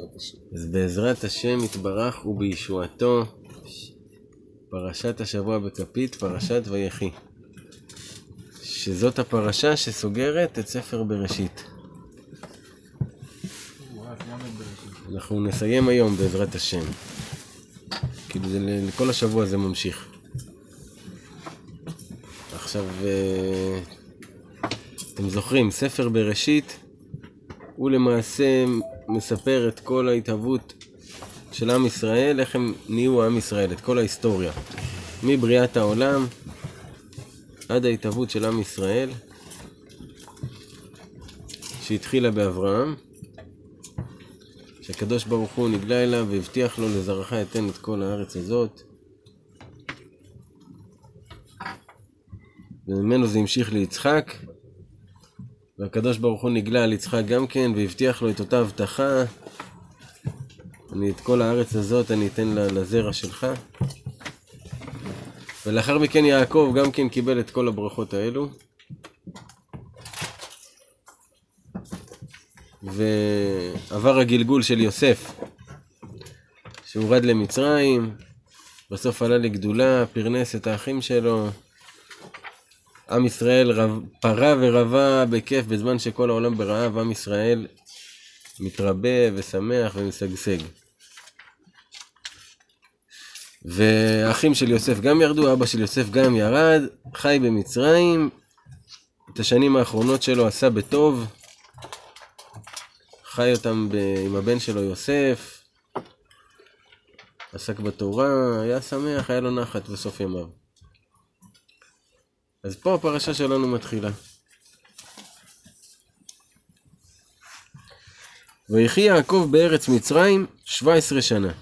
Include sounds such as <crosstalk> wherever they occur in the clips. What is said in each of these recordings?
בעזרת השם. אז בעזרת השם יתברך ובישועתו, פרשת השבוע בכפית, פרשת ויחי. שזאת הפרשה שסוגרת את ספר בראשית. אנחנו נסיים היום בעזרת השם. כאילו זה לכל השבוע זה ממשיך. עכשיו, אה, אתם זוכרים, ספר בראשית הוא למעשה מספר את כל ההתהוות של עם ישראל, איך הם נהיו עם ישראל, את כל ההיסטוריה. מבריאת העולם עד ההתהוות של עם ישראל, שהתחילה באברהם, שהקדוש ברוך הוא נגלה אליו והבטיח לו לזרעך אתן את כל הארץ הזאת. וממנו זה המשיך ליצחק, והקדוש ברוך הוא נגלה על יצחק גם כן, והבטיח לו את אותה הבטחה. אני את כל הארץ הזאת אני אתן לזרע שלך. ולאחר מכן יעקב גם כן קיבל את כל הברכות האלו. ועבר הגלגול של יוסף, שהורד למצרים, בסוף עלה לגדולה, פרנס את האחים שלו. עם ישראל רב, פרה ורבה בכיף בזמן שכל העולם ברעב, עם ישראל מתרבה ושמח ומשגשג. והאחים של יוסף גם ירדו, אבא של יוסף גם ירד, חי במצרים, את השנים האחרונות שלו עשה בטוב, חי אותם ב... עם הבן שלו יוסף, עסק בתורה, היה שמח, היה לו נחת בסוף ימיו. אז פה הפרשה שלנו מתחילה. ויחי יעקב בארץ מצרים 17 שנה.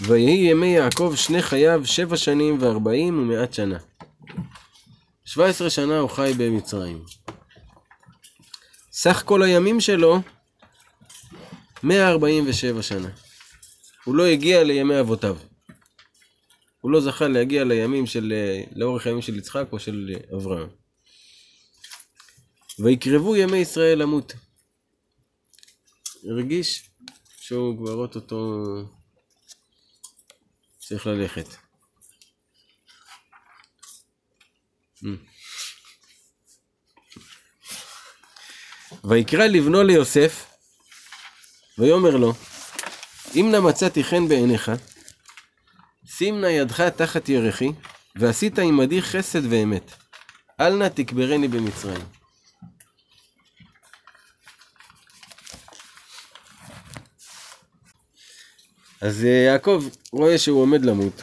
ויהי ימי יעקב שני חייו שבע שנים וארבעים ומעט שנה. 17 שנה הוא חי במצרים. סך כל הימים שלו 147 שנה. הוא לא הגיע לימי אבותיו. הוא לא זכה להגיע לימים של, אה, לאורך הימים של יצחק או של אברהם. ויקרבו ימי ישראל למות. הרגיש שהוא כבר אוטוטו צריך ללכת. Mm. ויקרא לבנו ליוסף, ויאמר לו, אם נא מצאתי חן בעיניך, שים נא ידך תחת ירכי, ועשית עמדי חסד ואמת. אל נא תקברני במצרים. אז אה, יעקב רואה שהוא עומד למות.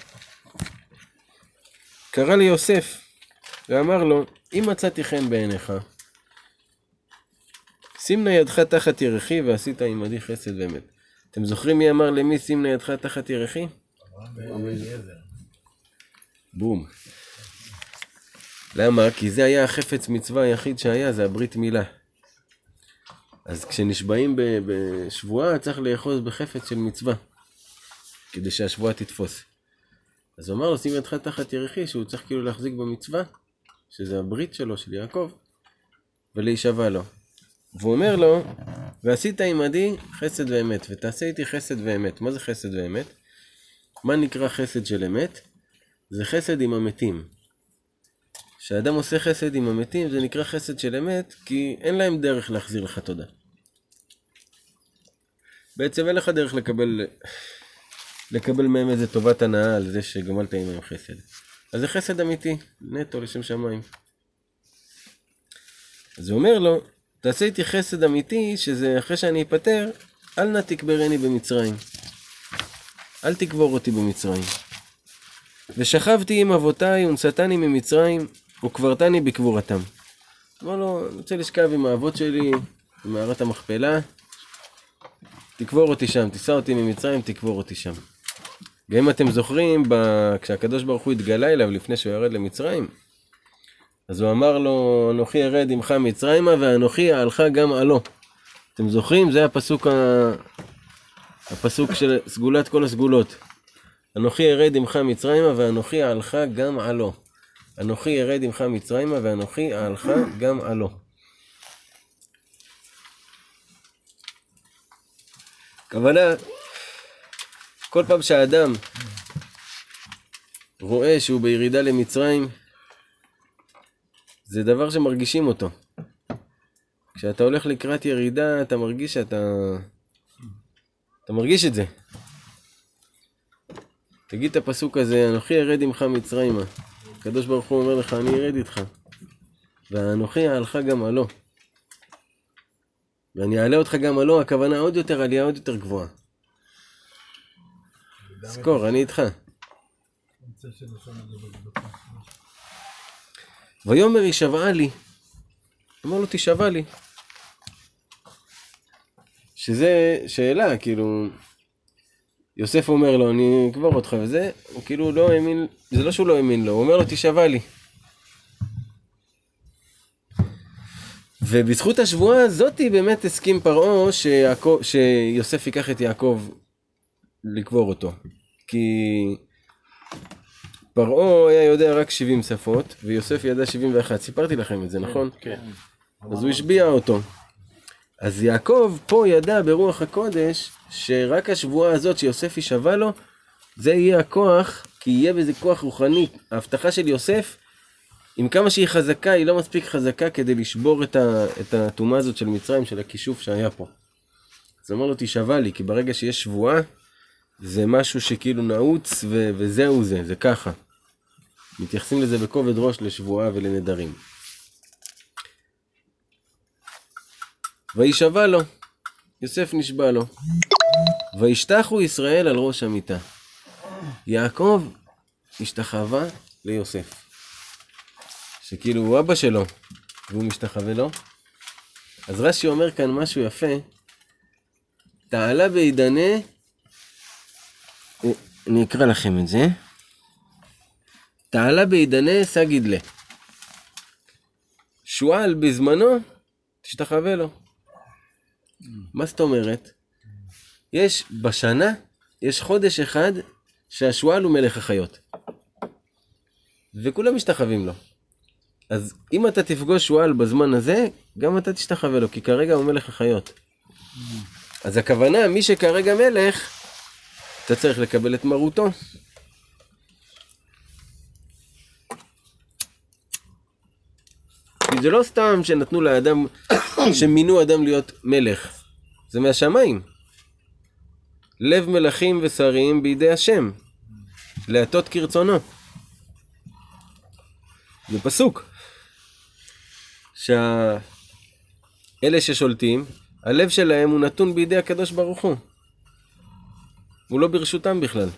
קרא ליוסף ואמר לו, אם מצאתי חן בעיניך, שים נא ידך תחת ירכי ועשית עמדי חסד ואמת. אתם זוכרים מי אמר למי שים נא ידך תחת ירכי? בום. למה? כי זה היה החפץ מצווה היחיד שהיה, זה הברית מילה. אז כשנשבעים בשבועה צריך לאחוז בחפץ של מצווה, כדי שהשבועה תתפוס. אז הוא אמר לו, שים ידך תחת ירכי, שהוא צריך כאילו להחזיק במצווה, שזה הברית שלו, של יעקב, ולהישבע לו. והוא אומר לו, ועשית עמדי חסד ואמת, ותעשה איתי חסד ואמת. מה זה חסד ואמת? מה נקרא חסד של אמת? זה חסד עם המתים. כשאדם עושה חסד עם המתים זה נקרא חסד של אמת, כי אין להם דרך להחזיר לך תודה. בעצם אין לך דרך לקבל, לקבל מהם איזה טובת הנאה על זה שגמלת עמהם חסד. אז זה חסד אמיתי, נטו לשם שמיים. אז הוא אומר לו, תעשה איתי חסד אמיתי, שזה אחרי שאני אפטר, אל נא תקברני במצרים. אל תקבור אותי במצרים. ושכבתי עם אבותיי ונשאתני ממצרים וקברתני בקבורתם. אמר לו, אני רוצה לשכב עם האבות שלי במערת המכפלה, תקבור אותי שם, תישא אותי ממצרים, תקבור אותי שם. גם אם אתם זוכרים, ב... כשהקדוש ברוך הוא התגלה אליו לפני שהוא ירד למצרים, אז הוא אמר לו, אנוכי ארד עמך מצרימה ואנוכי אעלך גם עלו. אתם זוכרים? זה הפסוק. הפסוק של סגולת כל הסגולות. אנוכי ארד עמך מצרימה ואנוכי אעלך גם עלו. אנוכי ארד עמך מצרימה ואנוכי אעלך גם עלו. הכוונה, כל פעם שהאדם רואה שהוא בירידה למצרים, זה דבר שמרגישים אותו. כשאתה הולך לקראת ירידה, אתה מרגיש שאתה... אתה מרגיש את זה. תגיד את הפסוק הזה, אנוכי ארד עמך מצרימה. הקדוש ברוך הוא אומר לך, אני ארד איתך. ואנוכי אעלך גם עלו. ואני אעלה אותך גם עלו, הכוונה עוד יותר עלייה עוד יותר גבוהה. זכור, אני איתך. ויאמר הישבעה לי. אמר לו תישבע לי. שזה שאלה, כאילו, יוסף אומר לו, אני אקבור אותך וזה, הוא כאילו לא האמין, זה לא שהוא לא האמין לו, הוא אומר לו, תישבע לי. ובזכות השבועה הזאתי באמת הסכים פרעה שיעקב, שיוסף ייקח את יעקב לקבור אותו. כי פרעה היה יודע רק 70 שפות, ויוסף ידע 71. סיפרתי לכם את זה, נכון? כן. אז הוא השביע אותו. אז יעקב פה ידע ברוח הקודש שרק השבועה הזאת שיוסף יישבע לו, זה יהיה הכוח, כי יהיה בזה כוח רוחני. ההבטחה של יוסף, עם כמה שהיא חזקה, היא לא מספיק חזקה כדי לשבור את, הטומאה הזאת של מצרים, של הכישוף שהיה פה. אז אומר לו, תישבע לי, כי ברגע שיש שבועה, זה משהו שכאילו נעוץ, ו, וזהו זה, זה ככה. מתייחסים לזה בכובד ראש לשבועה ולנדרים. וישבע לו, יוסף נשבע לו. וישתחו ישראל על ראש המיטה. יעקב השתחווה ליוסף. שכאילו הוא אבא שלו, והוא משתחווה לו. אז רש"י אומר כאן משהו יפה. תעלה בעידנה, אני אקרא לכם את זה. תעלה בעידנה סגיד לה. שועל בזמנו, תשתחווה לו. מה זאת אומרת? יש בשנה, יש חודש אחד שהשועל הוא מלך החיות. וכולם משתחווים לו. אז אם אתה תפגוש שועל בזמן הזה, גם אתה תשתחווה לו, כי כרגע הוא מלך החיות. אז הכוונה, מי שכרגע מלך, אתה צריך לקבל את מרותו. זה לא סתם שנתנו לאדם, שמינו אדם להיות מלך. זה מהשמיים. לב מלכים ושרים בידי השם, להטות כרצונו. זה פסוק. שאלה ששולטים, הלב שלהם הוא נתון בידי הקדוש ברוך הוא. הוא לא ברשותם בכלל.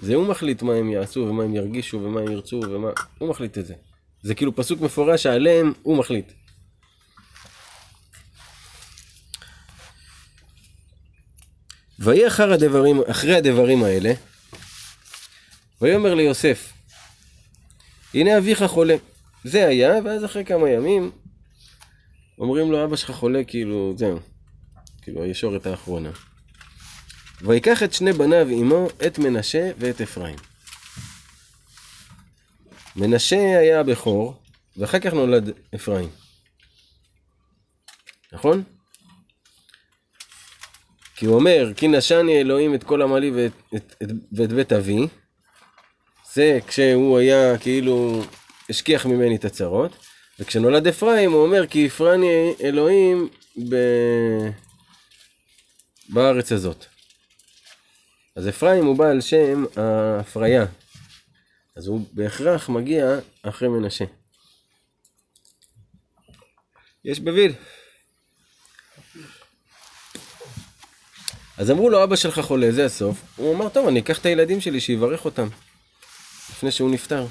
זה הוא מחליט מה הם יעשו ומה הם ירגישו ומה הם ירצו ומה... הוא מחליט את זה. זה כאילו פסוק מפורש שעליהם הוא מחליט. ויהי אחר הדברים, אחרי הדברים האלה, ויאמר ליוסף, הנה אביך חולה. זה היה, ואז אחרי כמה ימים, אומרים לו, אבא שלך חולה, כאילו, זהו. כאילו, הישורת האחרונה. ויקח את שני בניו עמו, את מנשה ואת אפרים. מנשה היה הבכור, ואחר כך נולד אפרים. נכון? כי הוא אומר, כי נשני אלוהים את כל עמלי ואת, את, את, ואת בית אבי. זה כשהוא היה כאילו השכיח ממני את הצרות. וכשנולד אפרים הוא אומר, כי הפרני אלוהים ב... בארץ הזאת. אז אפרים הוא בעל שם ההפריה. אז הוא בהכרח מגיע אחרי מנשה. יש בוויל. אז אמרו לו, אבא שלך חולה, זה הסוף. הוא אמר, טוב, אני אקח את הילדים שלי, שיברך אותם. לפני שהוא נפטר.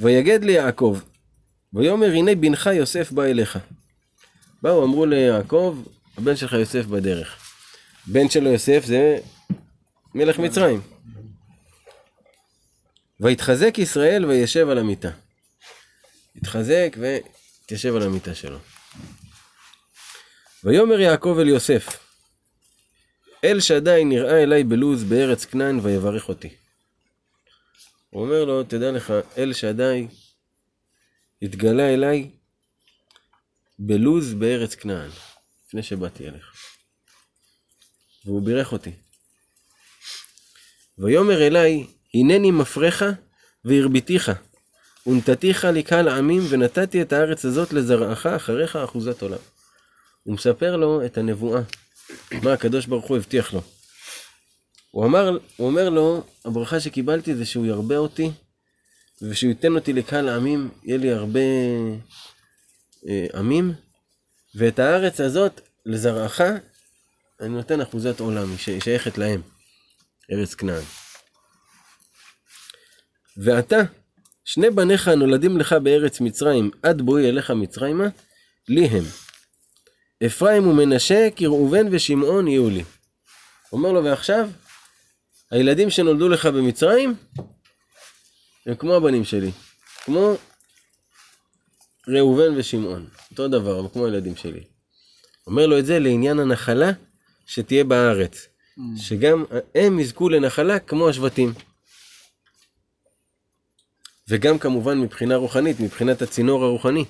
ויגד ליעקב, ויאמר, הנה בנך יוסף בא אליך. באו, אמרו ליעקב, הבן שלך יוסף בדרך. בן שלו יוסף זה מלך מצרים. ויתחזק ישראל וישב על המיטה. התחזק והתיישב על המיטה שלו. ויאמר יעקב אל יוסף, אל שדי נראה אליי בלוז בארץ כנען ויברך אותי. הוא אומר לו, תדע לך, אל שדי התגלה אליי בלוז בארץ כנען, לפני שבאתי אליך. והוא בירך אותי. ויאמר אליי, הנני מפריך והרביתיך, ונתתיך לקהל העמים, ונתתי את הארץ הזאת לזרעך אחריך אחוזת עולם. הוא מספר לו את הנבואה, מה הקדוש ברוך הוא הבטיח לו. הוא, אמר, הוא אומר לו, הברכה שקיבלתי זה שהוא ירבה אותי, ושהוא ייתן אותי לקהל העמים, יהיה לי הרבה אה, עמים, ואת הארץ הזאת, לזרעך, אני נותן אחוזת עולם, היא שייכת להם, ארץ כנען. ואתה, שני בניך הנולדים לך בארץ מצרים, עד בואי אליך מצרימה, לי הם. אפרים ומנשה, כי ראובן ושמעון יהיו לי. אומר לו, ועכשיו, הילדים שנולדו לך במצרים, הם כמו הבנים שלי. כמו ראובן ושמעון. אותו דבר, הם כמו הילדים שלי. אומר לו את זה לעניין הנחלה שתהיה בארץ. Mm. שגם הם יזכו לנחלה כמו השבטים. וגם כמובן מבחינה רוחנית, מבחינת הצינור הרוחני.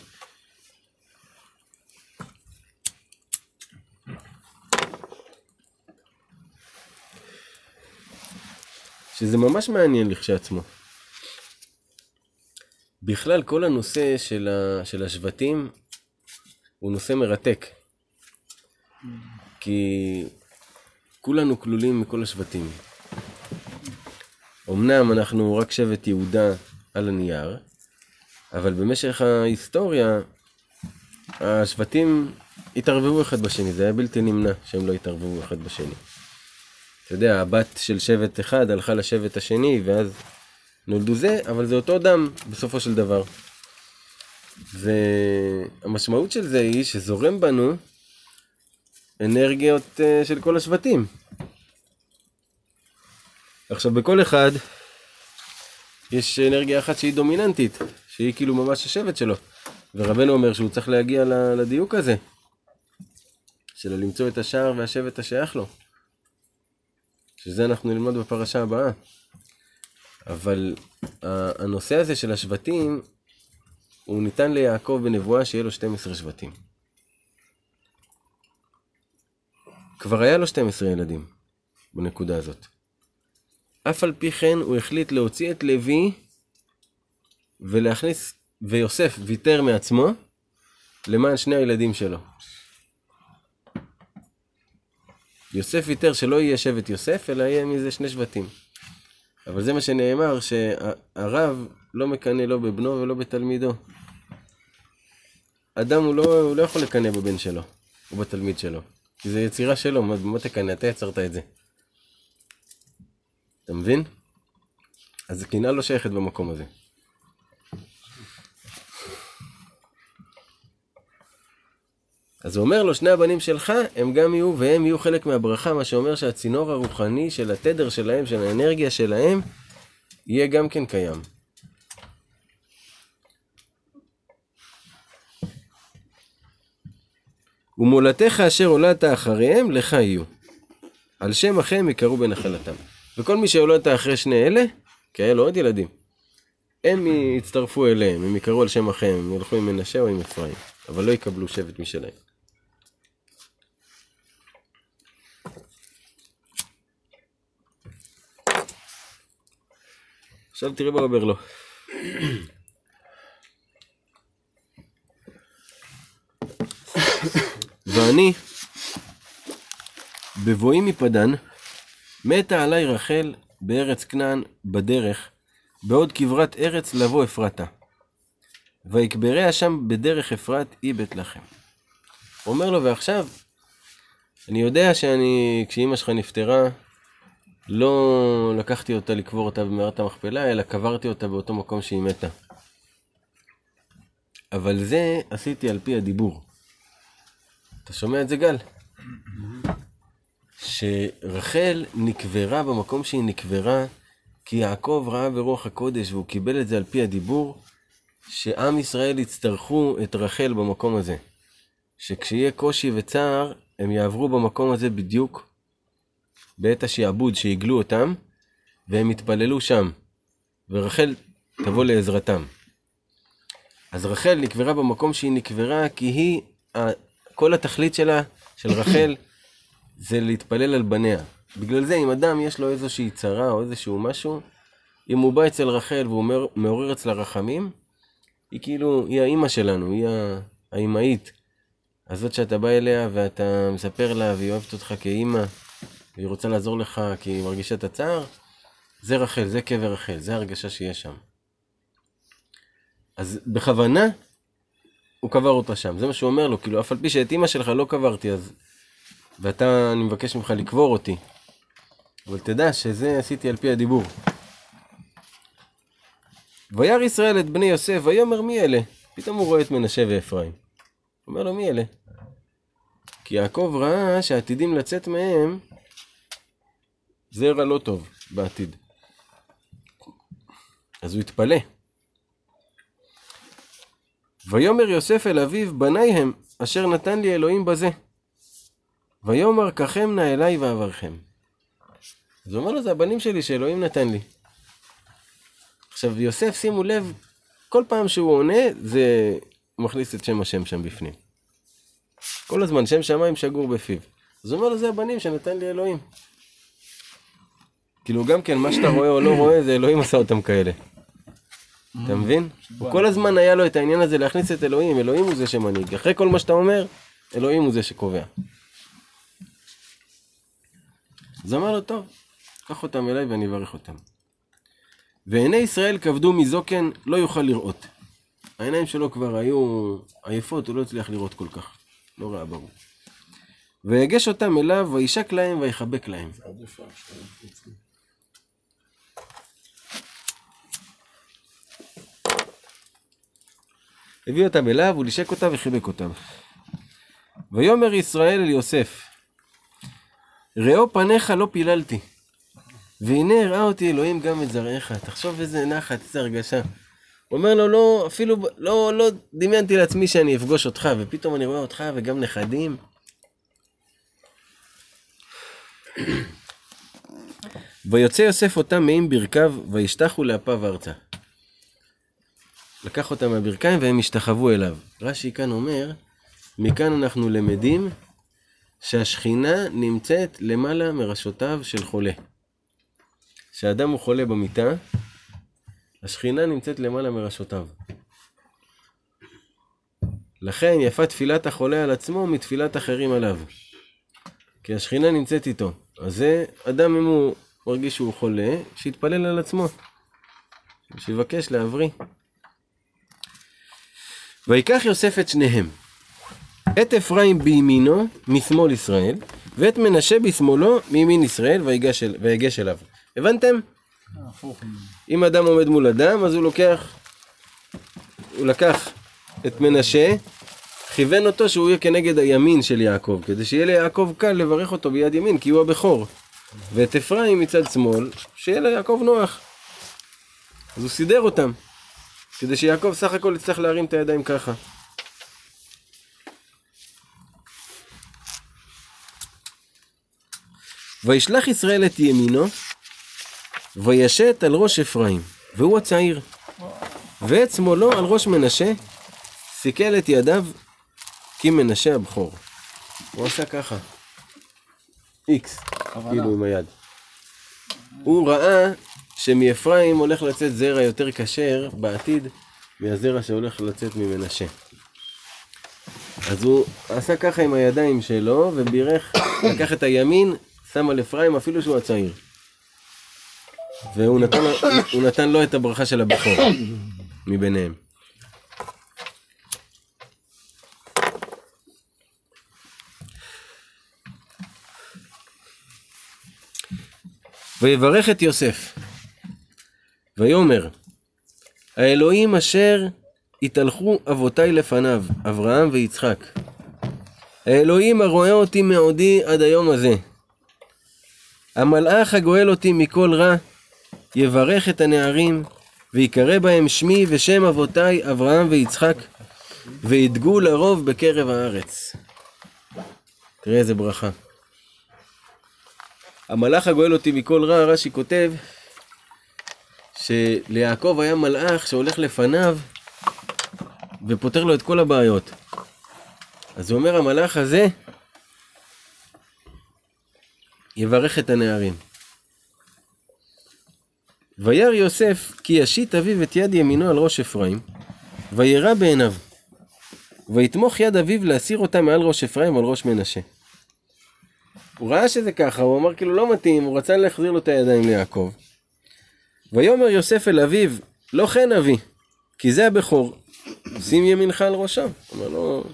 שזה ממש מעניין לכשעצמו. בכלל, כל הנושא של, ה, של השבטים הוא נושא מרתק. כי כולנו כלולים מכל השבטים. אמנם אנחנו רק שבט יהודה על הנייר, אבל במשך ההיסטוריה השבטים התערבבו אחד בשני, זה היה בלתי נמנע שהם לא התערבבו אחד בשני. אתה יודע, הבת של שבט אחד הלכה לשבט השני, ואז נולדו זה, אבל זה אותו דם בסופו של דבר. והמשמעות של זה היא שזורם בנו אנרגיות uh, של כל השבטים. עכשיו בכל אחד יש אנרגיה אחת שהיא דומיננטית, שהיא כאילו ממש השבט שלו. ורבנו אומר שהוא צריך להגיע לדיוק הזה, של למצוא את השער והשבט השייך לו. שזה אנחנו נלמד בפרשה הבאה. אבל הנושא הזה של השבטים, הוא ניתן ליעקב בנבואה שיהיה לו 12 שבטים. כבר היה לו 12 ילדים בנקודה הזאת. אף על פי כן הוא החליט להוציא את לוי ולהכניס, ויוסף ויתר מעצמו למען שני הילדים שלו. יוסף ויתר שלא יהיה שבט יוסף, אלא יהיה מזה שני שבטים. אבל זה מה שנאמר, שהרב לא מקנא לא בבנו ולא בתלמידו. אדם הוא לא, הוא לא יכול לקנא בבן שלו, או בתלמיד שלו. כי זה יצירה שלו, מה, מה תקנא? אתה יצרת את זה. אתה מבין? אז הקנאה לא שייכת במקום הזה. אז הוא אומר לו, שני הבנים שלך, הם גם יהיו, והם יהיו חלק מהברכה, מה שאומר שהצינור הרוחני של התדר שלהם, של האנרגיה שלהם, יהיה גם כן קיים. ומולדתך אשר הולדת אחריהם, לך יהיו. על שם אחיהם יקראו בנחלתם. וכל מי שהולדת אחרי שני אלה, כי היה לו עוד ילדים, הם יצטרפו אליהם, הם יקראו על שם אחיהם, הם ילכו עם מנשה או עם אפרים, אבל לא יקבלו שבט משלהם. עכשיו תראה מה אומר לו. <coughs> ואני, בבואי מפדן, מתה עלי רחל בארץ כנען בדרך, בעוד כברת ארץ לבוא אפרתה. ויקבריה שם בדרך אפרת היא בית לחם. אומר לו, ועכשיו, אני יודע שאני, כשאימא שלך נפטרה, לא לקחתי אותה לקבור אותה במערת המכפלה, אלא קברתי אותה באותו מקום שהיא מתה. אבל זה עשיתי על פי הדיבור. אתה שומע את זה, גל? שרחל נקברה במקום שהיא נקברה, כי יעקב ראה ברוח הקודש והוא קיבל את זה על פי הדיבור, שעם ישראל יצטרכו את רחל במקום הזה. שכשיהיה קושי וצער, הם יעברו במקום הזה בדיוק בעת השעבוד שהגלו אותם, והם יתפללו שם, ורחל תבוא לעזרתם. אז רחל נקברה במקום שהיא נקברה, כי היא, כל התכלית שלה, של רחל, זה להתפלל על בניה. בגלל זה, אם אדם יש לו איזושהי צרה או איזשהו משהו, אם הוא בא אצל רחל והוא מעורר אצלה רחמים, היא כאילו, היא האימא שלנו, היא האימהית. אז זאת שאתה בא אליה ואתה מספר לה והיא אוהבת אותך כאימא, והיא רוצה לעזור לך כי היא מרגישה את הצער, זה רחל, זה קבר רחל, זה הרגשה שיש שם. אז בכוונה, הוא קבר אותה שם, זה מה שהוא אומר לו, כאילו, אף על פי שאת אימא שלך לא קברתי, אז... ואתה, אני מבקש ממך לקבור אותי. אבל תדע שזה עשיתי על פי הדיבור. וירא ישראל את בני יוסף, ויאמר מי אלה? פתאום הוא רואה את מנשה ואפרים. אומר לו, מי אלה? כי יעקב ראה שעתידים לצאת מהם זרע לא טוב בעתיד. אז הוא התפלא. ויאמר יוסף אל אביו, בניי הם, אשר נתן לי אלוהים בזה. ויאמר קחם נא אליי ואברכם. אז הוא אומר לו, זה הבנים שלי שאלוהים נתן לי. עכשיו, יוסף, שימו לב, כל פעם שהוא עונה, זה מכניס את שם השם שם בפנים. כל הזמן, שם שמיים שגור בפיו. אז הוא אומר לו, זה הבנים שנתן לי אלוהים. כאילו, גם כן, מה שאתה רואה או לא רואה, זה אלוהים עשה אותם כאלה. אתה מבין? הוא כל הזמן היה לו את העניין הזה להכניס את אלוהים, אלוהים הוא זה שמנהיג. אחרי כל מה שאתה אומר, אלוהים הוא זה שקובע. אז אמר לו, טוב, קח אותם אליי ואני אברך אותם. ועיני ישראל כבדו מזוקן, לא יוכל לראות. העיניים שלו כבר היו עייפות, הוא לא הצליח לראות כל כך. לא ראה ברור. ויגש אותם אליו, וישק להם ויחבק להם. הביא אותם אליו, הוא לישק אותם וחיבק אותם. ויאמר ישראל אל יוסף, ראו פניך לא פיללתי, והנה הראה אותי אלוהים גם את זרעיך. תחשוב איזה נחת, איזה הרגשה. הוא אומר לו, לא, אפילו, לא, לא דמיינתי לעצמי שאני אפגוש אותך, ופתאום אני רואה אותך וגם נכדים. ויוצא יוסף אותם מעם ברכיו, וישתחו לאפיו ארצה. לקח אותם מהברכיים והם השתחוו אליו. רש"י כאן אומר, מכאן אנחנו למדים שהשכינה נמצאת למעלה מראשותיו של חולה. כשאדם הוא חולה במיטה, השכינה נמצאת למעלה מראשותיו. לכן יפה תפילת החולה על עצמו מתפילת אחרים עליו. כי השכינה נמצאת איתו. אז זה, אדם אם הוא מרגיש שהוא חולה, שיתפלל על עצמו. שיבקש להבריא. ויקח יוסף את שניהם. את אפרים בימינו, משמאל ישראל, ואת מנשה בשמאלו, מימין ישראל, ויגש אליו. הבנתם? אם אדם עומד מול אדם, אז הוא לוקח, הוא לקח את מנשה, כיוון אותו שהוא יהיה כנגד הימין של יעקב, כדי שיהיה ליעקב קל לברך אותו ביד ימין, כי הוא הבכור. ואת אפרים מצד שמאל, שיהיה ליעקב נוח. אז הוא סידר אותם, כדי שיעקב סך הכל יצטרך להרים את הידיים ככה. וישלח ישראל את ימינו, וישת על ראש אפרים, והוא הצעיר. ואת שמאלו על ראש מנשה, סיכל את ידיו כי מנשה הבכור. הוא עשה ככה. איקס, כאילו עם היד. הוא ראה שמאפרים הולך לצאת זרע יותר כשר בעתיד מהזרע שהולך לצאת ממנשה. אז הוא עשה ככה עם הידיים שלו ובירך, לקח את הימין, שם על אפרים אפילו שהוא הצעיר. והוא נתן, נתן לו את הברכה של הבכור מביניהם. ויברך את יוסף, ויאמר, האלוהים אשר התהלכו אבותיי לפניו, אברהם ויצחק. האלוהים הרואה אותי מעודי עד היום הזה. המלאך הגואל אותי מכל רע, יברך את הנערים, ויקרא בהם שמי ושם אבותיי אברהם ויצחק, וידגו לרוב בקרב הארץ. תראה איזה ברכה. המלאך הגואל אותי מכל רע, רש"י כותב, שליעקב היה מלאך שהולך לפניו ופותר לו את כל הבעיות. אז הוא אומר, המלאך הזה, יברך את הנערים. וירא יוסף כי ישית אביו את יד ימינו על ראש אפרים, וירא בעיניו. ויתמוך יד אביו להסיר אותה מעל ראש אפרים ועל ראש מנשה. הוא ראה שזה ככה, הוא אמר כאילו לא מתאים, הוא רצה להחזיר לו את הידיים ליעקב. ויאמר יוסף אל אביו, לא כן אבי, כי זה הבכור, שים ימינך על ראשו. אומר לו,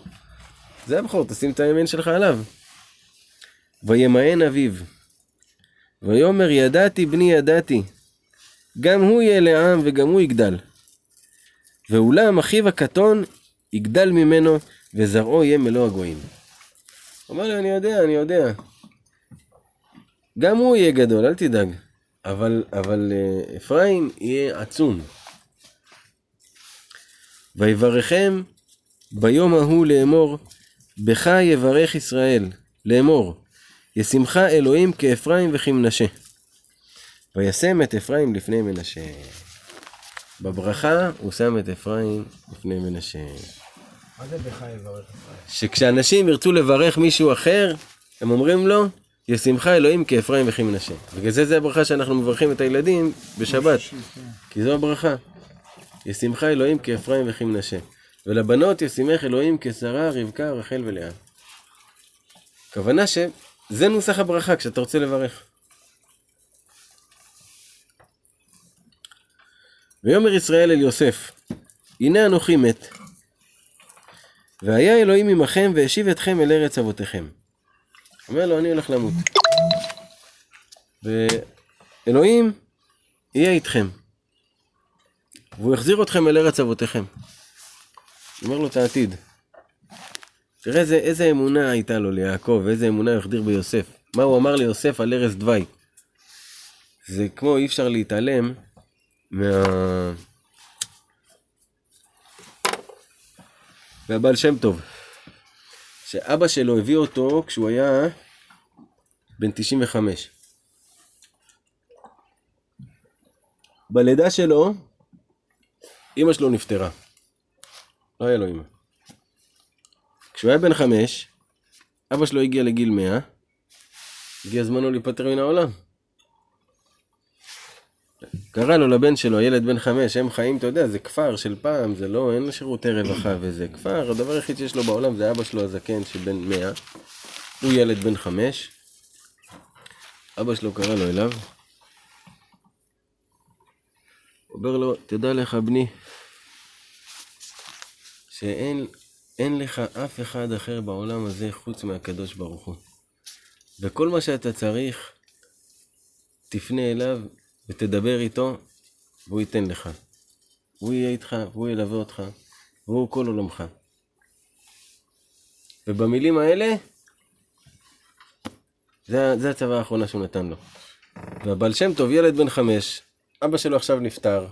זה הבכור, תשים את הימין שלך עליו. וימאן אביו. ויאמר ידעתי בני ידעתי, גם הוא יהיה לעם וגם הוא יגדל. ואולם אחיו הקטון יגדל ממנו וזרעו יהיה מלוא הגויים. אומר לי, אני יודע, אני יודע. גם הוא יהיה גדול, אל תדאג. אבל, אבל אה, אפרים יהיה עצום. ויברכם ביום ההוא לאמור, בך יברך ישראל, לאמור, ישמך אלוהים כאפרים וכמנשה. וישם את אפרים לפני מנשה. בברכה הוא שם את אפרים לפני מנשה. מה זה בך יברך ישראל? שכשאנשים ירצו לברך מישהו אחר, הם אומרים לו, ישמך אלוהים כאפרים וכמנשה. בגלל זה זה הברכה שאנחנו מברכים את הילדים בשבת, כי זו הברכה. ישמך אלוהים כאפרים וכמנשה. ולבנות ישימך אלוהים כשרה, רבקה, רחל ולאה. הכוונה שזה נוסח הברכה כשאתה רוצה לברך. ויאמר ישראל אל יוסף, הנה אנוכי מת, והיה אלוהים עמכם והשיב אתכם אל ארץ אבותיכם. אומר לו, אני הולך למות. ואלוהים יהיה איתכם, והוא יחזיר אתכם אל ארץ אבותיכם. אומר לו את העתיד. תראה איזה, איזה אמונה הייתה לו ליעקב, ואיזה אמונה הוא החדיר ביוסף. מה הוא אמר ליוסף על ארז דווי. זה כמו, אי אפשר להתעלם מה... מהבעל שם טוב. שאבא שלו הביא אותו כשהוא היה בן 95. בלידה שלו, אימא שלו נפטרה. לא היה לו אימא. כשהוא היה בן חמש, אבא שלו הגיע לגיל מאה, הגיע זמנו להיפטר מן העולם. קרא לו לבן שלו, ילד בן חמש, הם חיים, אתה יודע, זה כפר של פעם, זה לא, אין שירותי רווחה וזה. כפר, הדבר היחיד שיש לו בעולם זה אבא שלו הזקן שבן מאה. הוא ילד בן חמש. אבא שלו קרא לו אליו. אומר לו, תדע לך בני, שאין אין לך אף אחד אחר בעולם הזה חוץ מהקדוש ברוך הוא. וכל מה שאתה צריך, תפנה אליו ותדבר איתו, והוא ייתן לך. הוא יהיה איתך, והוא ילווה אותך, והוא כל עולמך. ובמילים האלה, זה, זה הצבא האחרונה שהוא נתן לו. והבעל שם טוב, ילד בן חמש, אבא שלו עכשיו נפטר.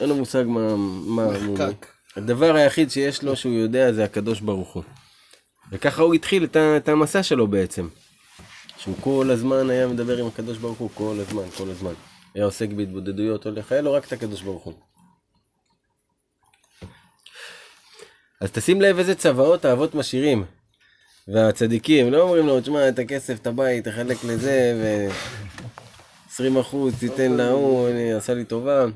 אין לו מושג מה... מה מחקק. הדבר היחיד שיש לו שהוא יודע זה הקדוש ברוך הוא. וככה הוא התחיל את, ה, את המסע שלו בעצם. שהוא כל הזמן היה מדבר עם הקדוש ברוך הוא, כל הזמן, כל הזמן. היה עוסק בהתבודדויות, הולך, היה לו רק את הקדוש ברוך הוא. אז תשים לב איזה צוואות האבות משאירים. והצדיקים לא אומרים לו, תשמע, את הכסף, את הבית, תחלק לזה, ו... 20 אחוז תיתן להוא, עשה לי טובה.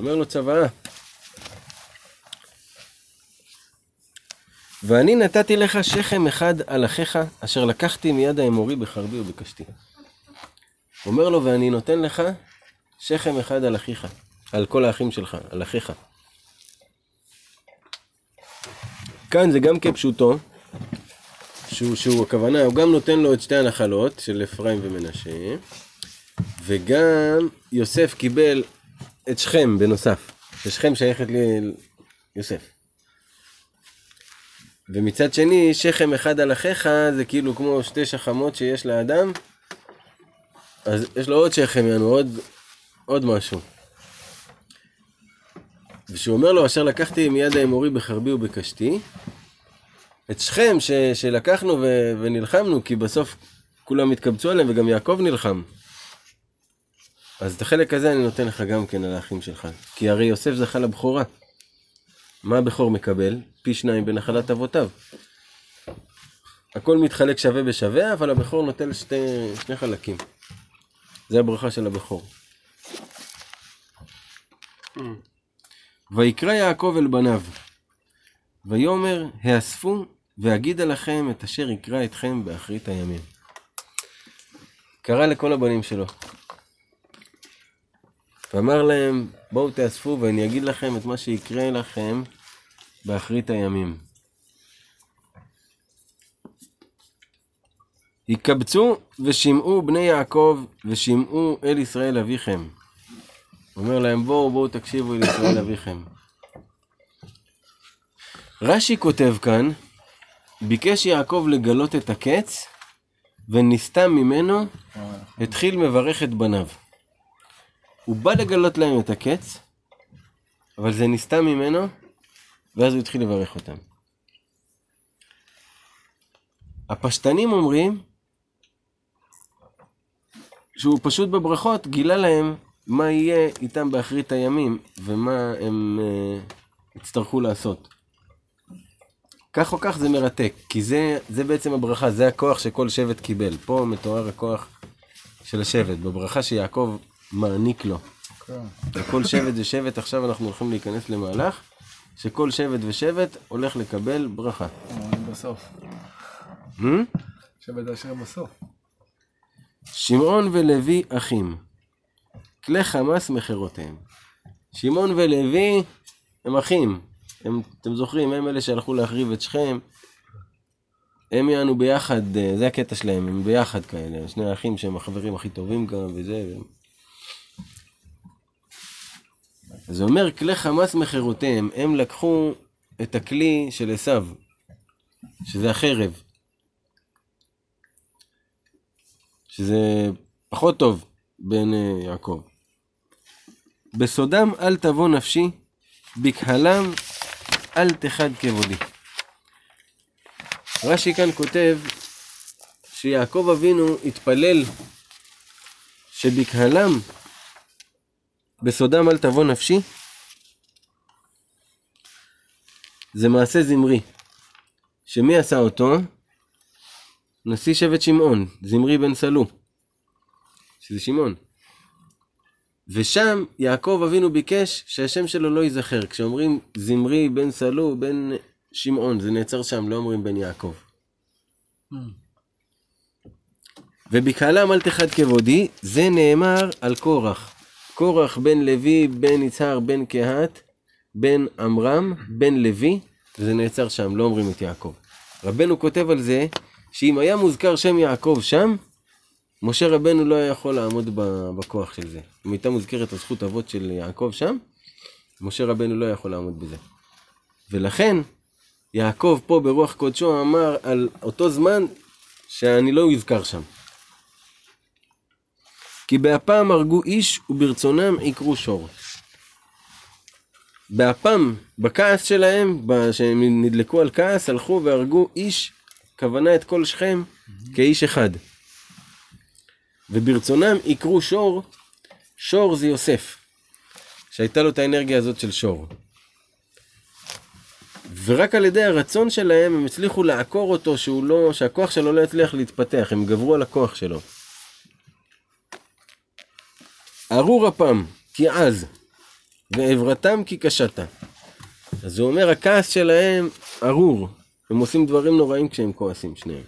אומר לו צוואה. ואני נתתי לך שכם אחד על אחיך, אשר לקחתי מיד האמורי בחרבי ובקשתי. אומר לו, ואני נותן לך שכם אחד על אחיך, על כל האחים שלך, על אחיך. כאן זה גם כפשוטו, שהוא, שהוא הכוונה, הוא גם נותן לו את שתי הנחלות של אפרים ומנשה, וגם יוסף קיבל את שכם בנוסף, ששכם שייכת ליוסף. ומצד שני, שכם אחד על אחיך זה כאילו כמו שתי שכמות שיש לאדם, אז יש לו עוד שכם, יענו, עוד, עוד משהו. ושהוא אומר לו, אשר לקחתי מיד האמורי בחרבי ובקשתי, את שכם ש, שלקחנו ו, ונלחמנו, כי בסוף כולם התקבצו עליהם וגם יעקב נלחם. אז את החלק הזה אני נותן לך גם כן על האחים שלך. כי הרי יוסף זכה לבכורה. מה הבכור מקבל? פי שניים בנחלת אבותיו. הכל מתחלק שווה בשווה, אבל הבכור נוטל שתי, שני חלקים. זה הברכה של הבכור. ויקרא יעקב אל בניו, ויאמר, האספו ואגידה לכם את אשר יקרא אתכם באחרית הימים. קרא לכל הבנים שלו. ואמר להם, בואו תאספו ואני אגיד לכם את מה שיקרה לכם באחרית הימים. יקבצו ושמעו בני יעקב ושמעו אל ישראל אביכם. אומר להם בואו בואו תקשיבו אל ישראל אביכם. רש"י כותב כאן, ביקש יעקב לגלות את הקץ ונסתם ממנו התחיל מברך את בניו. הוא בא לגלות להם את הקץ, אבל זה נסתם ממנו, ואז הוא התחיל לברך אותם. הפשטנים אומרים שהוא פשוט בברכות גילה להם מה יהיה איתם באחרית הימים ומה הם uh, יצטרכו לעשות. כך או כך זה מרתק, כי זה, זה בעצם הברכה, זה הכוח שכל שבט קיבל. פה מתואר הכוח של השבט, בברכה שיעקב מעניק לו. כן. לכל שבט ושבט עכשיו אנחנו הולכים להיכנס למהלך, שכל שבט ושבט הולך לקבל ברכה. בסוף. Hmm? שבט אשר בסוף. שמעון ולוי אחים, כלי חמאס מכירותיהם. שמעון ולוי הם אחים, הם, אתם זוכרים, הם אלה שהלכו להחריב את שכם, הם יענו ביחד, אה, זה הקטע שלהם, הם ביחד כאלה, שני האחים שהם החברים הכי טובים גם וזה. ו... אז זה אומר, כלי חמאס מכירותיהם, הם לקחו את הכלי של עשיו, שזה החרב, שזה פחות טוב בעיני יעקב. בסודם אל תבוא נפשי, בקהלם אל תחד כבודי. רש"י כאן כותב שיעקב אבינו התפלל שבקהלם בסודם אל תבוא נפשי זה מעשה זמרי שמי עשה אותו? נשיא שבט שמעון, זמרי בן סלו שזה שמעון ושם יעקב אבינו ביקש שהשם שלו לא ייזכר. כשאומרים זמרי בן סלו בן שמעון, זה נעצר שם, לא אומרים בן יעקב. ובקהלם אל תחד כבודי, זה נאמר על קורח. קורח בן לוי, בן יצהר, בן קהת, בן עמרם, בן לוי, זה נעצר שם, לא אומרים את יעקב. רבנו כותב על זה, שאם היה מוזכר שם יעקב שם, משה רבנו לא היה יכול לעמוד בכוח של זה. אם הייתה מוזכרת הזכות אבות של יעקב שם, משה רבנו לא היה יכול לעמוד בזה. ולכן, יעקב פה ברוח קודשו אמר על אותו זמן שאני לא אזכר שם. כי באפם הרגו איש וברצונם עיקרו שור. באפם, בכעס שלהם, שהם נדלקו על כעס, הלכו והרגו איש, כוונה את כל שכם, כאיש אחד. וברצונם יקרו שור, שור זה יוסף, שהייתה לו את האנרגיה הזאת של שור. ורק על ידי הרצון שלהם הם הצליחו לעקור אותו שהוא לא, שהכוח שלו לא יצליח להתפתח, הם גברו על הכוח שלו. ארור אפם כי עז, ועברתם כי קשתה. אז הוא אומר, הכעס שלהם ארור, הם עושים דברים נוראים כשהם כועסים, שניהם.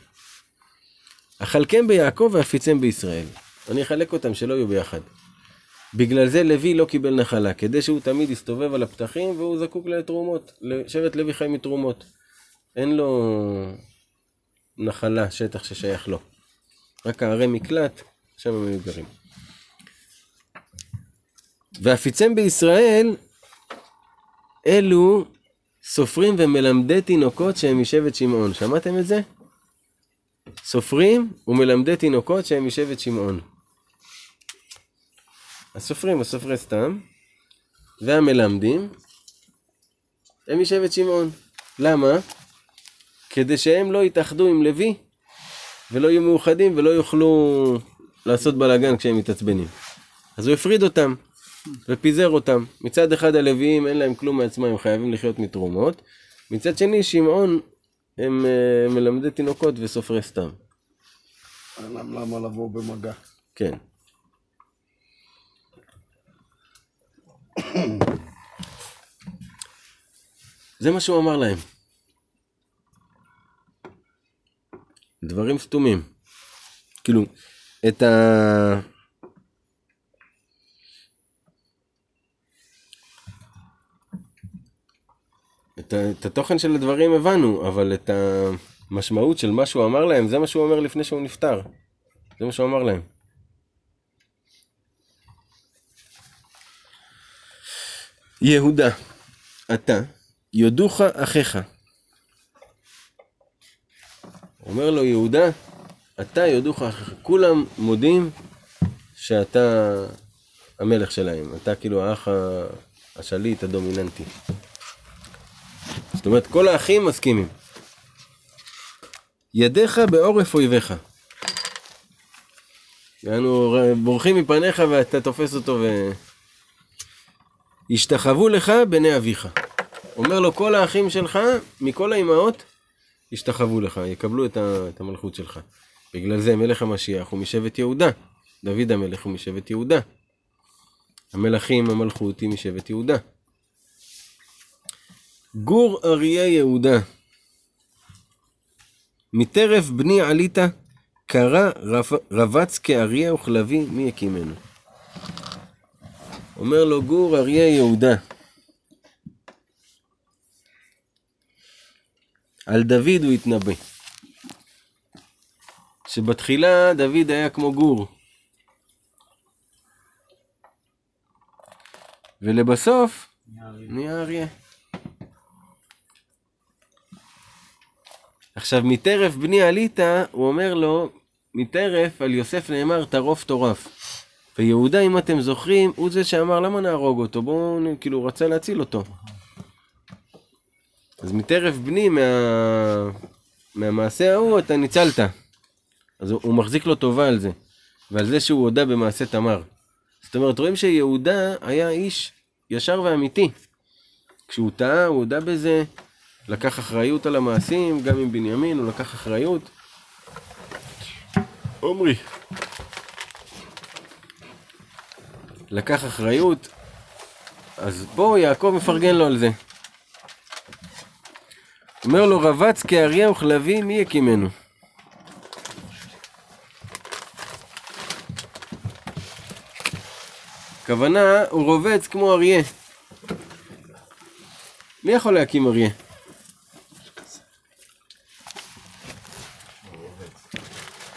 אכלכם ביעקב ואפיצם בישראל. אני אחלק אותם שלא יהיו ביחד. בגלל זה לוי לא קיבל נחלה, כדי שהוא תמיד יסתובב על הפתחים והוא זקוק לתרומות. שבט לוי חי מתרומות. אין לו נחלה, שטח ששייך לו. רק הערי מקלט, שם הם היו גרים. ואפיצם בישראל, אלו סופרים ומלמדי תינוקות שהם משבט שמעון. שמעתם את זה? סופרים ומלמדי תינוקות שהם משבט שמעון. הסופרים, הסופרי סתם, והמלמדים, הם משבט שמעון. למה? כדי שהם לא יתאחדו עם לוי, ולא יהיו מאוחדים ולא יוכלו לעשות בלאגן כשהם מתעצבנים. אז הוא הפריד אותם. ופיזר אותם. מצד אחד הלוויים אין להם כלום מעצמם, הם חייבים לחיות מתרומות. מצד שני, שמעון הם אה, מלמדי תינוקות וסופרי סתם. למה לבוא במגע. כן. זה מה שהוא אמר להם. דברים סתומים. כאילו, את ה... את, התוכן של הדברים הבנו, אבל את המשמעות של מה שהוא אמר להם, זה מה שהוא אומר לפני שהוא נפטר. זה מה שהוא אמר להם. יהודה, אתה, יודוך אחיך. אומר לו יהודה, אתה יודוך אחיך. כולם מודים שאתה המלך שלהם. אתה כאילו האח השליט, הדומיננטי. זאת אומרת, כל האחים מסכימים. ידיך בעורף אויביך. יענו, בורחים מפניך ואתה תופס אותו ו... ישתחוו לך בני אביך. אומר לו, כל האחים שלך, מכל האימהות, ישתחוו לך, יקבלו את, ה... את המלכות שלך. בגלל זה מלך המשיח הוא משבט יהודה. דוד המלך הוא משבט יהודה. המלכים, המלכות היא משבט יהודה. גור אריה יהודה. מטרף בני עלית, קרא רב- רבץ כאריה וכלבי, מי יקימנו? אומר לו גור אריה יהודה. על דוד הוא התנבא. שבתחילה דוד היה כמו גור. ולבסוף נהיה אריה. עכשיו מטרף בני עלית, הוא אומר לו, מטרף על יוסף נאמר טרוף טורף. ויהודה, אם אתם זוכרים, הוא זה שאמר למה נהרוג אותו, בואו, כאילו, הוא רצה להציל אותו. אז מטרף בני, מה... מהמעשה ההוא, אתה ניצלת. אז הוא, הוא מחזיק לו טובה על זה, ועל זה שהוא הודה במעשה תמר. זאת אומרת, רואים שיהודה היה איש ישר ואמיתי. כשהוא טעה, הוא הודה בזה, לקח אחריות על המעשים, גם עם בנימין הוא לקח אחריות. עומרי. לקח אחריות, אז פה יעקב מפרגן לו על זה. אומר לו, רבץ כאריה וכלבי, מי יקימנו? הכוונה, הוא רובץ כמו אריה. מי יכול להקים אריה?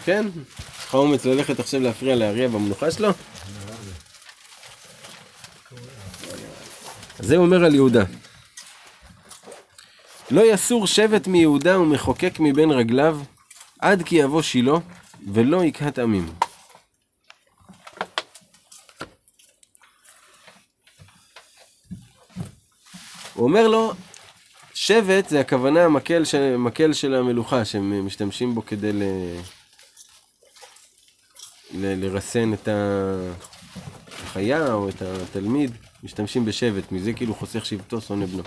כן? יש לך אומץ ללכת עכשיו להפריע לאריה במנוחה שלו? זה אומר על יהודה. לא יסור שבט מיהודה ומחוקק מבין רגליו, עד כי יבוא שילה, ולא יקהת עמים. הוא אומר לו, שבט זה הכוונה המקל של, של המלוכה, שהם משתמשים בו כדי ל... לרסן את החיה או את התלמיד, משתמשים בשבט, מזה כאילו חוסך שבטו שונא בנו.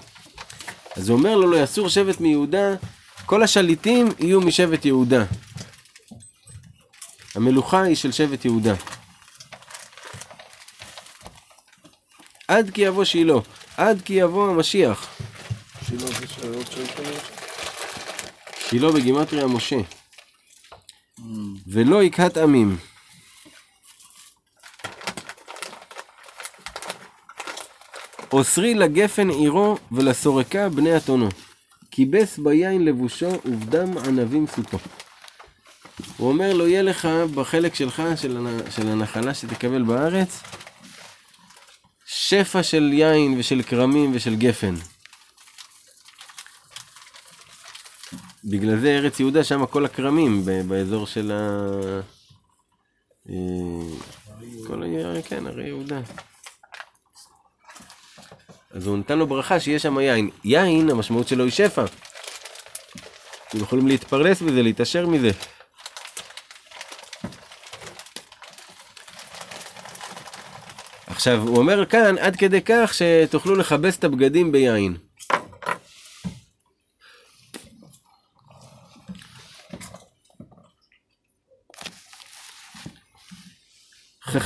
אז הוא אומר לו, לא יסור שבט מיהודה, כל השליטים יהיו משבט יהודה. המלוכה היא של שבט יהודה. עד כי יבוא שילה, עד כי יבוא המשיח. שילה זה שאלות של כנראה. שילה בגימטריה משה. ולא יקהת עמים. אוסרי לגפן עירו ולסורקה בני אתונו. כיבס ביין לבושו ובדם ענבים סוכו. הוא אומר לו, יהיה לך בחלק שלך, של, של הנחלה שתקבל בארץ, שפע של יין ושל כרמים ושל גפן. בגלל זה ארץ יהודה, שם כל הכרמים, באזור של ה... אה, כל ה... כן, הרי יהודה. אז הוא נתן לו ברכה שיהיה שם יין. יין, המשמעות שלו היא שפע. הם יכולים להתפרנס מזה, להתעשר מזה. עכשיו, הוא אומר כאן, עד כדי כך שתוכלו לכבס את הבגדים ביין.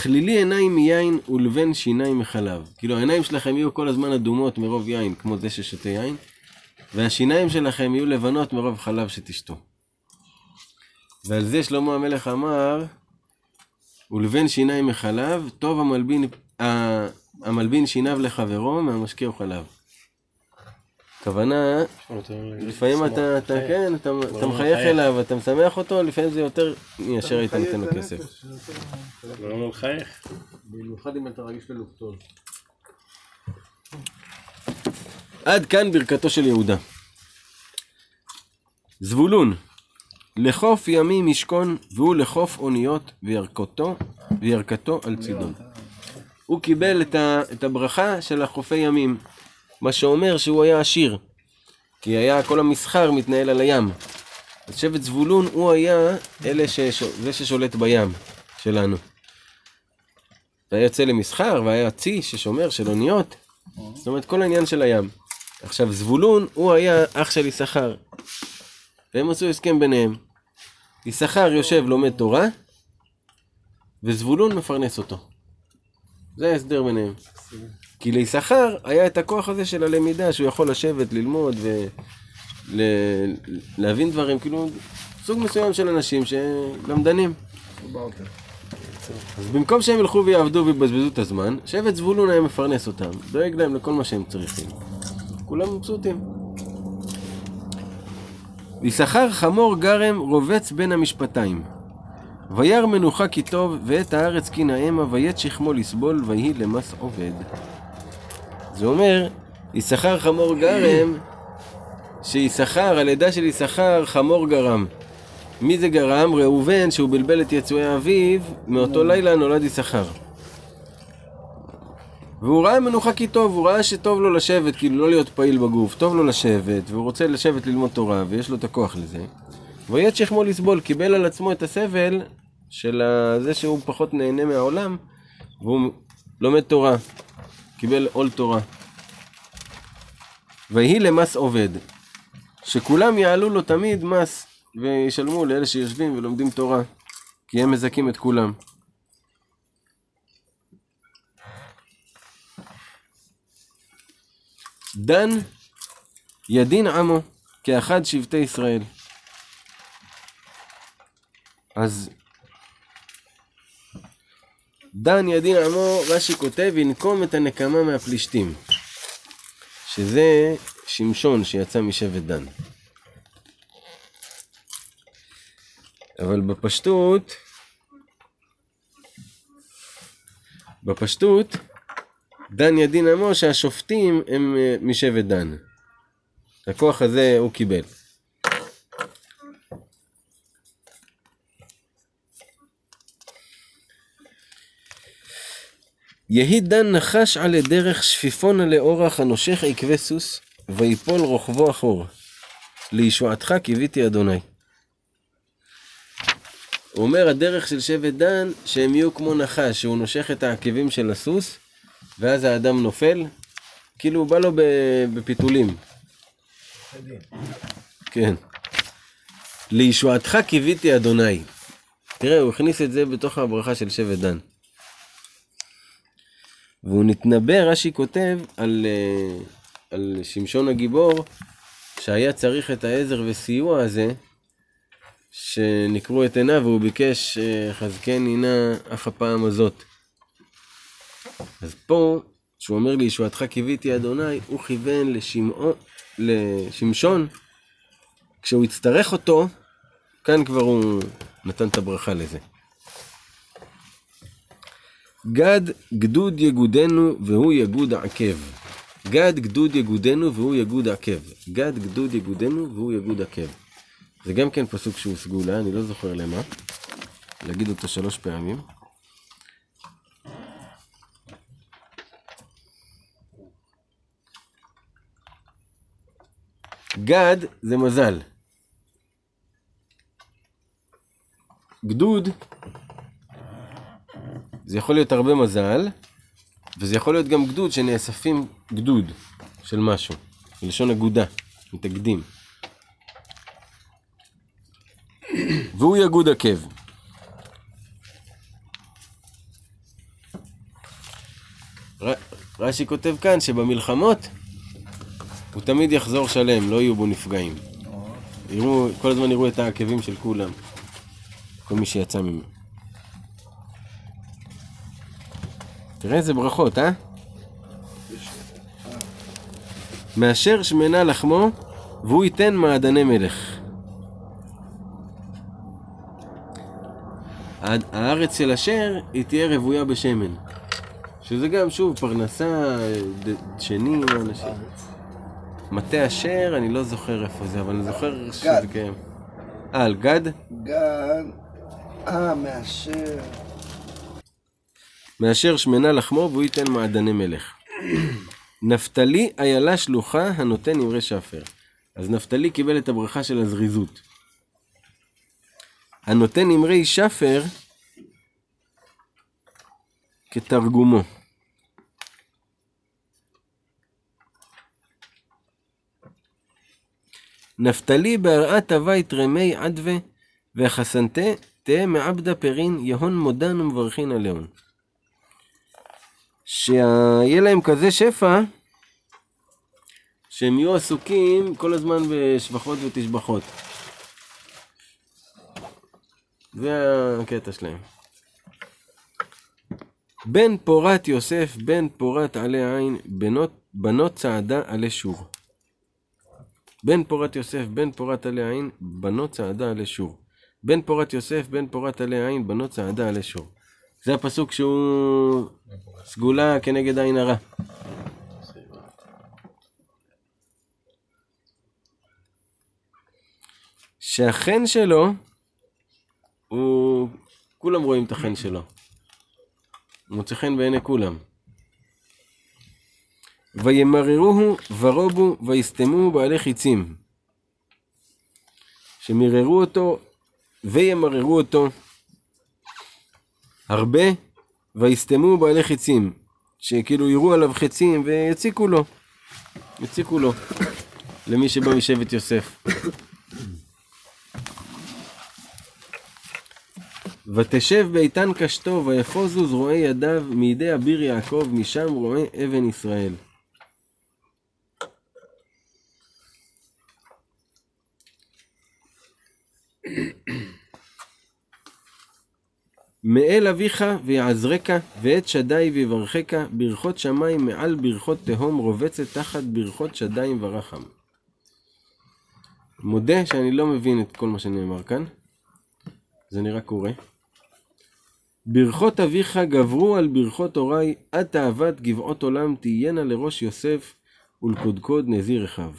ככלילי עיניים מיין ולבן שיניים מחלב. כאילו העיניים שלכם יהיו כל הזמן אדומות מרוב יין, כמו זה ששותה יין, והשיניים שלכם יהיו לבנות מרוב חלב שתשתו. ועל זה שלמה המלך אמר, ולבן שיניים מחלב, טוב המלבין, המלבין שיניו לחברו, מהמשקהו חלב. הכוונה, לפעמים אתה, אתה, כן, אתה, אתה מחייך אליו, אתה משמח אותו, לפעמים זה יותר מאשר היית נותן לו כסף. לא מחייך. במיוחד אם אתה רגיש ללוקטון. עד כאן ברכתו של יהודה. זבולון, לחוף ימים ישכון, והוא לחוף אוניות, וירכתו, וירכתו על צידון. הוא קיבל את, ה, את הברכה של החופי ימים, מה שאומר שהוא היה עשיר, כי היה כל המסחר מתנהל על הים. אז שבט זבולון הוא היה אלה שש... זה ששולט בים שלנו. והיה יוצא למסחר, והיה צי ששומר של אוניות. זאת אומרת, כל העניין של הים. עכשיו, זבולון, הוא היה אח של יששכר. והם עשו הסכם ביניהם. יששכר יושב, לומד תורה, וזבולון מפרנס אותו. זה ההסדר ביניהם. כי ליששכר היה את הכוח הזה של הלמידה, שהוא יכול לשבת, ללמוד ולהבין דברים, כאילו, סוג מסוים של אנשים שלמדנים. אז במקום שהם ילכו ויעבדו ויבזבזו את הזמן, שבט זבולון היה מפרנס אותם, דואג להם לכל מה שהם צריכים. כולם מבסוטים. יששכר חמור גרם רובץ בין המשפטיים. וירא מנוחה כי טוב, ואת הארץ כי נאמה, וית שכמו לסבול, ויהי למס עובד. זה אומר, יששכר חמור גרם, שיששכר, הלידה של יששכר חמור גרם. מי זה גרם? ראובן, שהוא בלבל את יצואי אביו, מאותו לילה נולד יששכר. והוא ראה מנוחה כי טוב, הוא ראה שטוב לו לשבת, כאילו לא להיות פעיל בגוף, טוב לו לשבת, והוא רוצה לשבת ללמוד תורה, ויש לו את הכוח לזה. ויית שכמו לסבול, קיבל על עצמו את הסבל של זה שהוא פחות נהנה מהעולם, והוא לומד תורה, קיבל עול תורה. ויהי למס עובד, שכולם יעלו לו תמיד מס, וישלמו לאלה שיושבים ולומדים תורה, כי הם מזכים את כולם. דן ידין עמו כאחד שבטי ישראל. אז דן ידין עמו, רש"י כותב, ינקום את הנקמה מהפלישתים. שזה שמשון שיצא משבט דן. אבל בפשטות, בפשטות, דן ידין עמו שהשופטים הם אה, משבט דן. הכוח הזה הוא קיבל. יהי דן נחש עלי דרך שפיפונה לאורח הנושך עקבי סוס, ויפול רוחבו אחור. לישועתך קיוויתי אדוני. הוא אומר הדרך של שבט דן שהם יהיו כמו נחש, שהוא נושך את העקבים של הסוס, ואז האדם נופל, כאילו הוא בא לו בפיתולים. כן. לישועתך קיוויתי אדוני. תראה, הוא הכניס את זה בתוך הברכה של שבט דן. והוא נתנבא, רש"י כותב, על, אה, על שמשון הגיבור, שהיה צריך את העזר וסיוע הזה, שנקרו את עיניו, והוא ביקש, אה, חזקני נא אף הפעם הזאת. אז פה, שהוא אומר לי, ישועתך קיוויתי אדוני, הוא כיוון לשמעון, לשמשון, כשהוא יצטרך אותו, כאן כבר הוא נתן את הברכה לזה. גד גדוד יגודנו והוא יגוד עקב. גד גדוד יגודנו והוא יגוד עקב. גד גדוד יגודנו והוא יגוד עקב. זה גם כן פסוק שהוא סגולה, אני לא זוכר למה. להגיד אותו שלוש פעמים. גד זה מזל. גדוד זה יכול להיות הרבה מזל, וזה יכול להיות גם גדוד שנאספים גדוד של משהו, מלשון אגודה, מתאגדים. והוא יגוד עקב. ר- רש"י כותב כאן שבמלחמות הוא תמיד יחזור שלם, לא יהיו בו נפגעים. יראו, כל הזמן יראו את העקבים של כולם, כל מי שיצא ממנו. תראה איזה ברכות, אה? מאשר שמנה לחמו, והוא ייתן מעדני מלך. הארץ של אשר היא תהיה רוויה בשמן. שזה גם, שוב, פרנסה, ד- שני לאנשים. מטה אשר, אני לא זוכר איפה זה, אבל אני זוכר שזה גד. קיים. אה, על גד? גן, אה, מאשר. מאשר שמנה לחמו והוא ייתן מעדני מלך. נפתלי איילה שלוחה הנותן אמרי שפר. אז נפתלי קיבל את הברכה של הזריזות. הנותן אמרי שפר כתרגומו. נפתלי בהרעת הווית רמי עדווה והחסנתה תהא מעבדה פרין יהון מודן ומברכין עליהון. שיהיה להם כזה שפע שהם יהיו עסוקים כל הזמן בשבחות ותשבחות. זה הקטע שלהם. בן פורת יוסף, בן פורת עלי עין, בנות, בנות צעדה עלי שור. בן פורת יוסף, בן פורת עלי עין, בנות צעדה עלי שור. בן פורת יוסף, בן פורת עלי עין, בנות צעדה עלי שור. זה הפסוק שהוא סגולה כנגד עין הרע. שהחן שלו, הוא... כולם רואים את החן שלו. הוא מוצא חן בעיני כולם. וימררוהו ורובו ויסתמו בעלי חיצים. שמיררו אותו וימררו אותו הרבה ויסתמו בעלי חיצים. שכאילו יראו עליו חצים ויציקו לו. יציקו לו. למי שבא משבט יוסף. ותשב באיתן קשתו ויחוזו זרועי ידיו מידי אביר יעקב משם רואה אבן ישראל. מאל אביך ויעזרך ואת שדי ויברכך ברכות שמיים מעל ברכות תהום רובצת תחת ברכות שדיים ורחם. מודה שאני לא מבין את כל מה שנאמר כאן. זה נראה קורה. ברכות אביך גברו על ברכות הוריי, עד תאוות גבעות עולם תהיינה לראש יוסף ולקודקוד נזיר אחיו.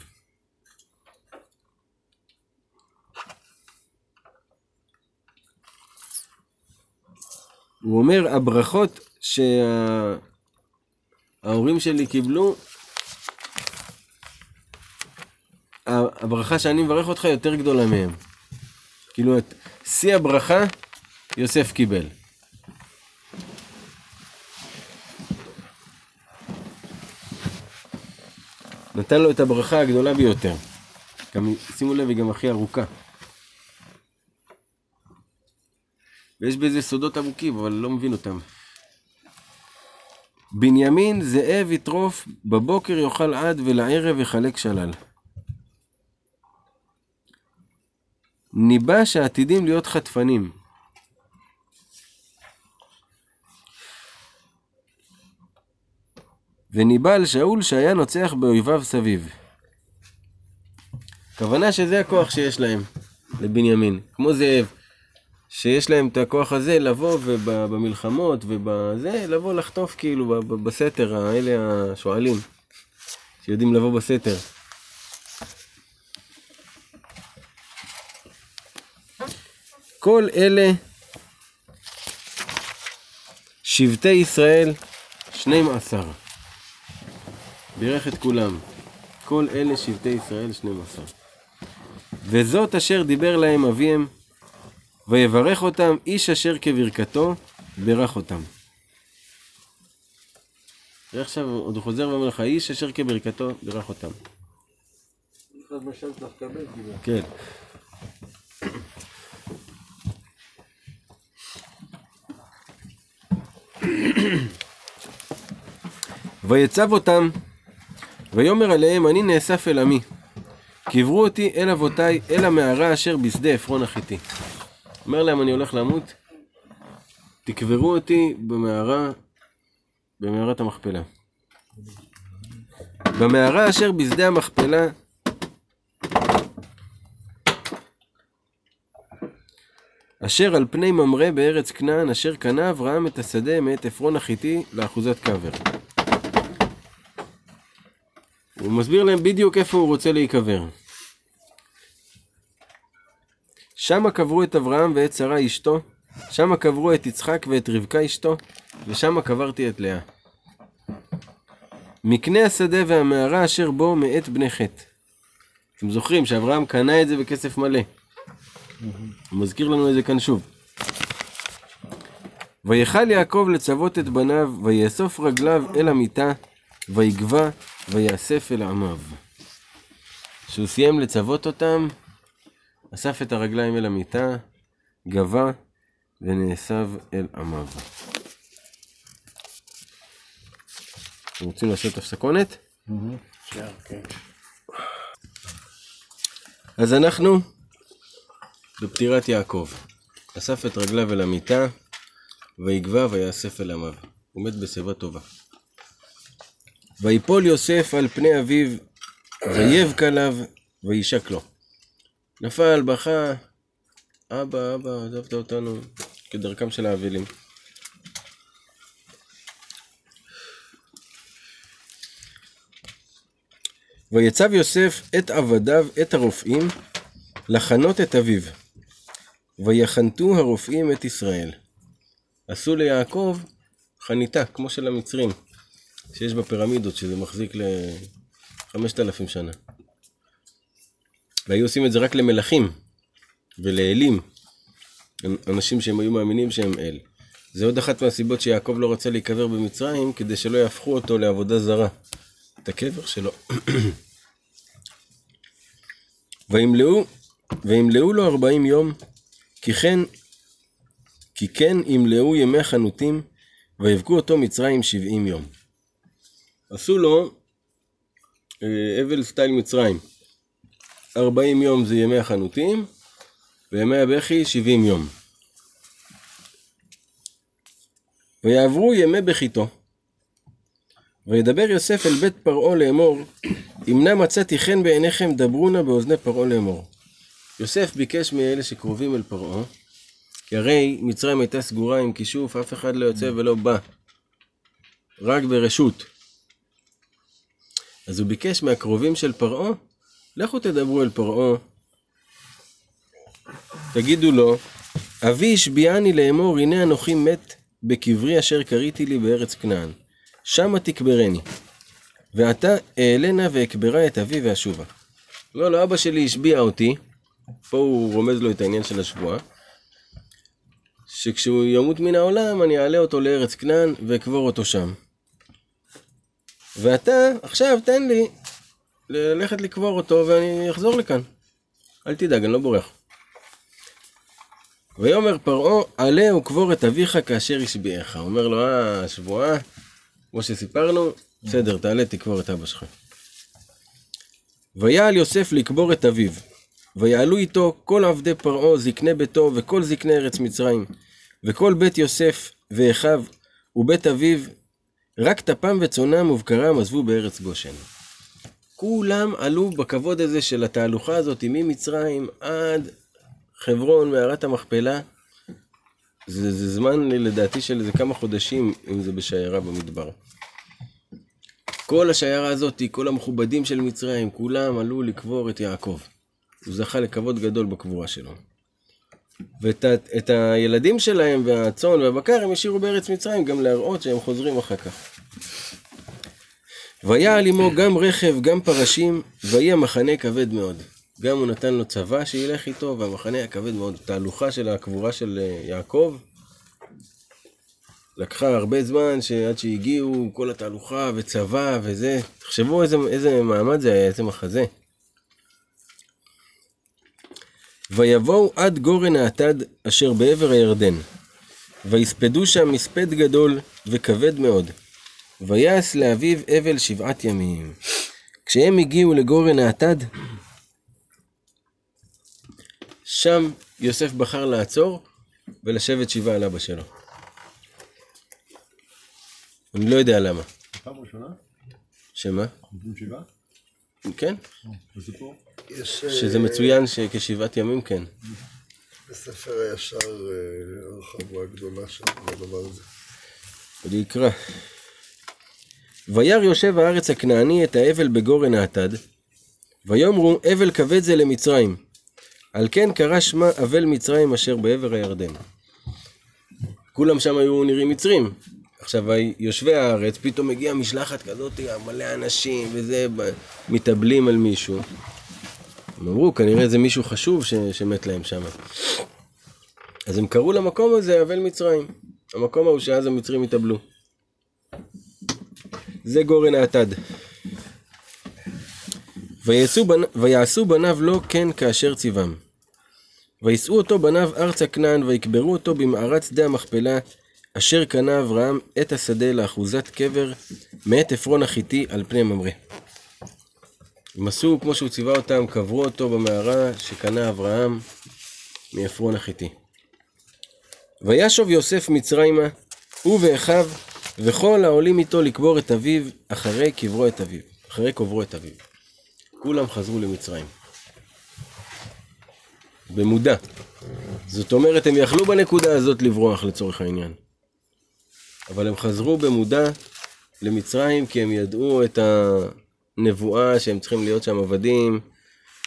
הוא אומר, הברכות שההורים שלי קיבלו, הברכה שאני מברך אותך יותר גדולה מהם. כאילו, את שיא הברכה יוסף קיבל. נתן לו את הברכה הגדולה ביותר. גם, שימו לב, היא גם הכי ארוכה. ויש בזה סודות עמוקים, אבל לא מבין אותם. בנימין זאב יטרוף, בבוקר יאכל עד ולערב יחלק שלל. ניבא שעתידים להיות חטפנים. וניבא על שאול שהיה נוצח באויביו סביב. הכוונה שזה הכוח שיש להם, לבנימין. כמו זאב, שיש להם את הכוח הזה לבוא ובמלחמות ובזה, לבוא לחטוף כאילו בסתר, האלה השועלים, שיודעים לבוא בסתר. כל אלה שבטי ישראל, שנים עשר. בירך את כולם. כל אלה שבטי ישראל, שנים עשר. וזאת אשר דיבר להם אביהם, ויברך אותם איש אשר כברכתו, ברך אותם. ועכשיו עוד חוזר ואומר לך, איש אשר כברכתו בירך אותם. כן. ויצב אותם, ויאמר עליהם, אני נאסף אל עמי. קברו אותי אל אבותיי, אל המערה אשר בשדה עפרון החיתי. אומר להם, אני הולך למות, תקברו אותי במערה, במערת המכפלה. במערה אשר בשדה המכפלה, אשר על פני ממרא בארץ כנען, אשר קנה אברהם את השדה מאת עפרון החיתי לאחוזת קבר. הוא מסביר להם בדיוק איפה הוא רוצה להיקבר. שמה קברו את אברהם ואת שרה אשתו, שמה קברו את יצחק ואת רבקה אשתו, ושמה קברתי את לאה. מקנה השדה והמערה אשר בו מאת בני חטא. אתם זוכרים שאברהם קנה את זה בכסף מלא. הוא מזכיר לנו את זה כאן שוב. ויכל יעקב לצוות את בניו, ויאסוף רגליו אל המיטה, ויגבע, ויאסף אל עמיו. כשהוא סיים לצוות אותם, אסף את הרגליים אל המיטה, גבה, ונאסב אל עמיו. אתם רוצים לעשות הפסקונת? אפשר, כן. אז אנחנו בפטירת יעקב. אסף את רגליו אל המיטה, ויגבע ויאסף אל עמיו. הוא מת בשיבה טובה. ויפול יוסף על פני אביו, ויבק עליו, וישק לו. נפל, בכה, אבא, אבא, עזבת אותנו, כדרכם של האבלים. ויצב יוסף את עבדיו, את הרופאים, לחנות את אביו. ויחנתו הרופאים את ישראל. עשו ליעקב חניתה, כמו של המצרים, שיש בפירמידות, שזה מחזיק לחמשת אלפים שנה. והיו עושים את זה רק למלכים ולאלים, אנשים שהם היו מאמינים שהם אל. זה עוד אחת מהסיבות שיעקב לא רצה להיקבר במצרים, כדי שלא יהפכו אותו לעבודה זרה. את הקבר שלו. <coughs> וימלאו, וימלאו לו ארבעים יום, כי כן, כי כן ימלאו ימי חנותים, ויבכו אותו מצרים שבעים יום. עשו לו אה, אבל סטייל מצרים. ארבעים יום זה ימי החנותים, וימי הבכי שבעים יום. ויעברו ימי בכיתו. וידבר יוסף אל בית פרעה לאמור, אם נא מצאתי חן בעיניכם, דברו נא באוזני פרעה לאמור. יוסף ביקש מאלה שקרובים אל פרעה, כי הרי מצרים הייתה סגורה עם כישוף, אף אחד לא יוצא ולא בא. רק ברשות. אז הוא ביקש מהקרובים של פרעה, לכו תדברו אל פרעה. תגידו לו, אבי השביעני לאמור, הנה אנוכי מת בקברי אשר כריתי לי בארץ כנען. שמה תקברני. ועתה אעלנה ואקברה את אבי ואשובה. אומר לו, אבא שלי השביע אותי, פה הוא רומז לו את העניין של השבועה, שכשהוא ימות מן העולם, אני אעלה אותו לארץ כנען ואקבור אותו שם. ואתה, עכשיו תן לי ללכת לקבור אותו ואני אחזור לכאן. אל תדאג, אני לא בורח. ויאמר פרעה, עלה וקבור את אביך כאשר השביעך. אומר לו, אה, שבועה, כמו שסיפרנו, בסדר, תעלה תקבור את אבא שלך. ויעל יוסף לקבור את אביו, ויעלו איתו כל עבדי פרעה, זקני ביתו, וכל זקני ארץ מצרים, וכל בית יוסף ואחיו, ובית אביו, רק טפם וצונם ובקרם עזבו בארץ גושן. כולם עלו בכבוד הזה של התהלוכה הזאת ממצרים עד חברון, מערת המכפלה. זה, זה זמן לדעתי של איזה כמה חודשים, אם זה בשיירה במדבר. כל השיירה הזאת, כל המכובדים של מצרים, כולם עלו לקבור את יעקב. הוא זכה לכבוד גדול בקבורה שלו. ואת הילדים שלהם והצאן והבקר הם השאירו בארץ מצרים גם להראות שהם חוזרים אחר כך. ויעל עמו גם רכב, גם פרשים, ויהי המחנה כבד מאוד. גם הוא נתן לו צבא שילך איתו, והמחנה היה כבד מאוד. תהלוכה של הקבורה של אה, יעקב, לקחה הרבה זמן שעד שהגיעו כל התהלוכה וצבא וזה. תחשבו איזה, איזה מעמד זה היה, איזה מחזה. ויבואו עד גורן האטד אשר בעבר הירדן. ויספדו שם מספד גדול וכבד מאוד. ויעש לאביו אבל שבעת ימים. כשהם הגיעו לגורן האטד, שם יוסף בחר לעצור ולשבת שבעה על אבא שלו. אני לא יודע למה. פעם ראשונה? שמה? שבעה? כן? בסיפור? יש שזה מצוין שכשבעת ימים כן. בספר הישר אה, הרחבה גדולה שם הדבר הזה. אני אקרא. וירא יושב הארץ הכנעני את האבל בגורן האטד, ויאמרו אבל כבד זה למצרים. על כן קרא שמה אבל מצרים אשר בעבר הירדן. כולם שם היו נראים מצרים. עכשיו יושבי הארץ, פתאום מגיעה משלחת כזאת, מלא אנשים וזה, מתאבלים על מישהו. הם אמרו, כנראה זה מישהו חשוב ש- שמת להם שם. אז הם קראו למקום הזה אבל מצרים. המקום ההוא שאז המצרים התאבלו. זה גורן האטד. ויעשו, בנ... ויעשו בניו לו כן כאשר ציוום. ויישאו אותו בניו ארצה כנען, ויקברו אותו במערת שדה המכפלה, אשר קנה אברהם את השדה לאחוזת קבר מאת עפרון החיתי על פני ממרא. הם עשו כמו שהוא ציווה אותם, קברו אותו במערה שקנה אברהם מעפרון החיתי. וישוב יוסף מצרימה, הוא ואחיו, וכל העולים איתו לקבור את אביו, אחרי קברו את אביו. אחרי קוברו את אביו. כולם חזרו למצרים. במודע. זאת אומרת, הם יכלו בנקודה הזאת לברוח לצורך העניין. אבל הם חזרו במודע למצרים כי הם ידעו את הנבואה שהם צריכים להיות שם עבדים,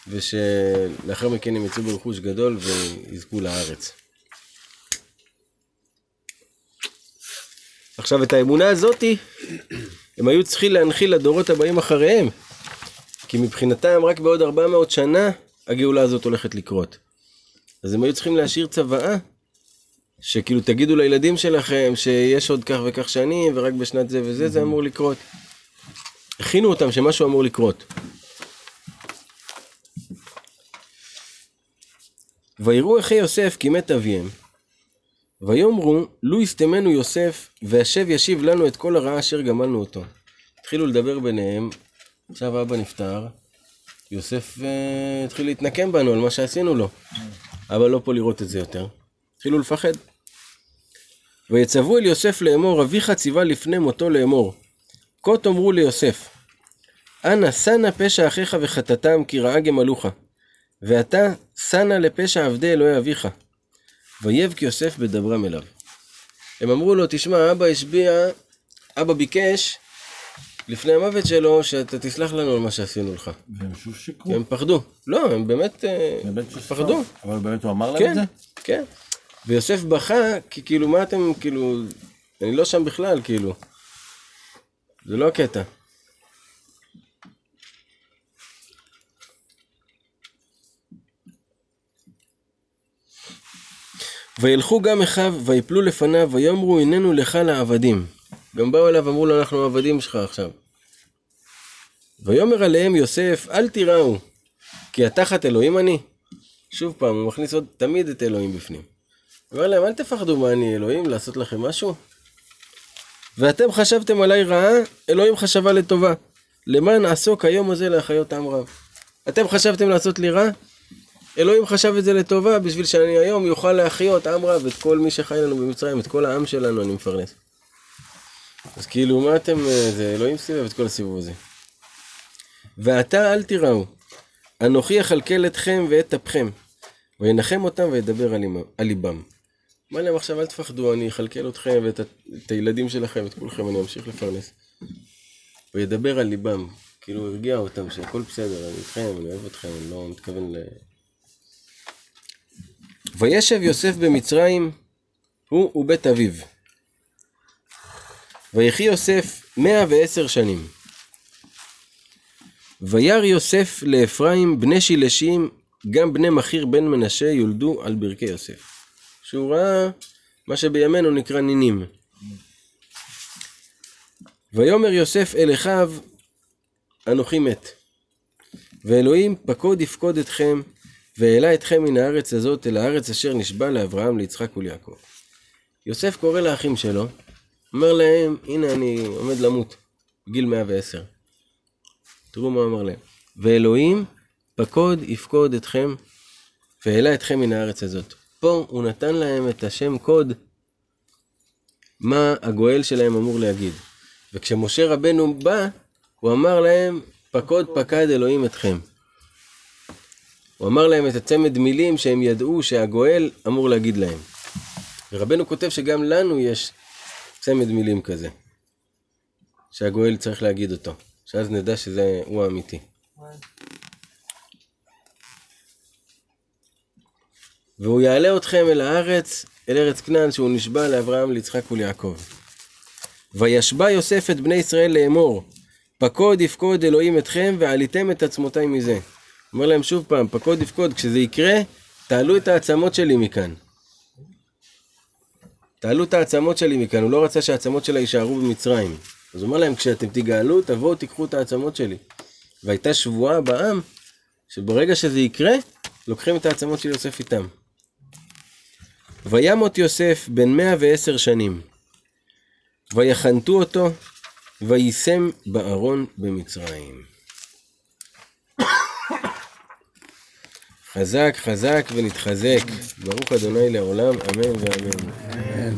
ושלאחר מכן הם יצאו ברכוש גדול ויזכו לארץ. עכשיו, את האמונה הזאתי, הם היו צריכים להנחיל לדורות הבאים אחריהם. כי מבחינתם, רק בעוד 400 שנה, הגאולה הזאת הולכת לקרות. אז הם היו צריכים להשאיר צוואה, שכאילו תגידו לילדים שלכם שיש עוד כך וכך שנים, ורק בשנת זה וזה זה אמור לקרות. הכינו אותם שמשהו אמור לקרות. ויראו אחי יוסף כי מת אביהם, ויאמרו, לו יסתמנו יוסף, והשב ישיב לנו את כל הרעה אשר גמלנו אותו. התחילו לדבר ביניהם, עכשיו אבא נפטר, יוסף uh, התחיל להתנקם בנו על מה שעשינו לו. אבא לא פה לראות את זה יותר. התחילו לפחד. ויצוו אל יוסף לאמור, אביך ציווה לפני מותו לאמור. כה תאמרו ליוסף, אנא שנא פשע אחיך וחטאתם כי רעה גמלוך. ואתה שנא לפשע עבדי אלוהי אביך. ויבק יוסף בדברם אליו. הם אמרו לו, תשמע, אבא השביע, אבא ביקש לפני המוות שלו שאתה תסלח לנו על מה שעשינו לך. והם שוב שיקרו. הם פחדו. לא, הם באמת אה, באמת פחדו. אבל באמת הוא אמר להם כן, את זה? כן. ויוסף בכה, כי כאילו, מה אתם, כאילו, אני לא שם בכלל, כאילו. זה לא הקטע. וילכו גם אחיו, ויפלו לפניו, ויאמרו הננו לך לעבדים. גם באו אליו, אמרו לו, אנחנו עבדים שלך עכשיו. ויאמר עליהם יוסף, אל תיראו, כי התחת אלוהים אני. שוב פעם, הוא מכניס עוד תמיד את אלוהים בפנים. אומר להם, אל תפחדו מה אני אלוהים, לעשות לכם משהו. ואתם חשבתם עליי רעה, אלוהים חשבה לטובה. למען אעסוק היום הזה להחיות עם רב. אתם חשבתם לעשות לי רע? אלוהים חשב את זה לטובה, בשביל שאני היום יוכל להחיות עם רב, את כל מי שחי לנו במצרים, את כל העם שלנו אני מפרנס. אז כאילו, מה אתם, אה, זה אלוהים סיבב את כל הסיבוב הזה. ועתה אל תיראו, אנוכי אכלכל אתכם ואת אפכם, וינחם אותם וידבר על על ליבם. אמר להם עכשיו אל תפחדו, אני אכלכל אתכם ואת את הילדים שלכם, את כולכם, אני אמשיך לפרנס. וידבר על ליבם, כאילו הרגיע אותם שהכל בסדר, אני איתכם, אני אוהב אתכם, אני לא מתכוון ל... וישב יוסף במצרים, הוא ובית אביו. ויחי יוסף מאה ועשר שנים. וירא יוסף לאפרים בני שילשים, גם בני מכיר בן מנשה יולדו על ברכי יוסף. שהוא ראה מה שבימינו נקרא נינים. ויאמר יוסף אל אחיו, אנוכי מת. ואלוהים פקוד יפקוד אתכם, והעלה אתכם מן הארץ הזאת אל הארץ אשר נשבע לאברהם, ליצחק וליעקב. יוסף קורא לאחים שלו, אומר להם, הנה אני עומד למות, בגיל 110. תראו מה אמר להם. ואלוהים פקוד יפקוד אתכם, והעלה אתכם מן הארץ הזאת. פה הוא נתן להם את השם קוד, מה הגואל שלהם אמור להגיד. וכשמשה רבנו בא, הוא אמר להם, פקוד פקד אלוהים אתכם. הוא אמר להם את הצמד מילים שהם ידעו שהגואל אמור להגיד להם. ורבנו כותב שגם לנו יש צמד מילים כזה, שהגואל צריך להגיד אותו, שאז נדע שזה הוא האמיתי. והוא יעלה אתכם אל הארץ, אל ארץ כנען, שהוא נשבע לאברהם, ליצחק וליעקב. וישבע יוסף את בני ישראל לאמור, פקוד יפקוד אלוהים אתכם, ועליתם את עצמותיי מזה. אומר להם שוב פעם, פקוד יפקוד, כשזה יקרה, תעלו את העצמות שלי מכאן. תעלו את העצמות שלי מכאן, הוא לא רצה שהעצמות שלה יישארו במצרים. אז הוא אומר להם, כשאתם תגאלו, תבואו תיקחו את העצמות שלי. והייתה שבועה בעם, שברגע שזה יקרה, לוקחים את העצמות של יוסף איתם. וימות יוסף בן מאה ועשר שנים, ויחנתו אותו, ויישם בארון במצרים. חזק חזק ונתחזק, ברוך אדוני לעולם, אמן ואמן.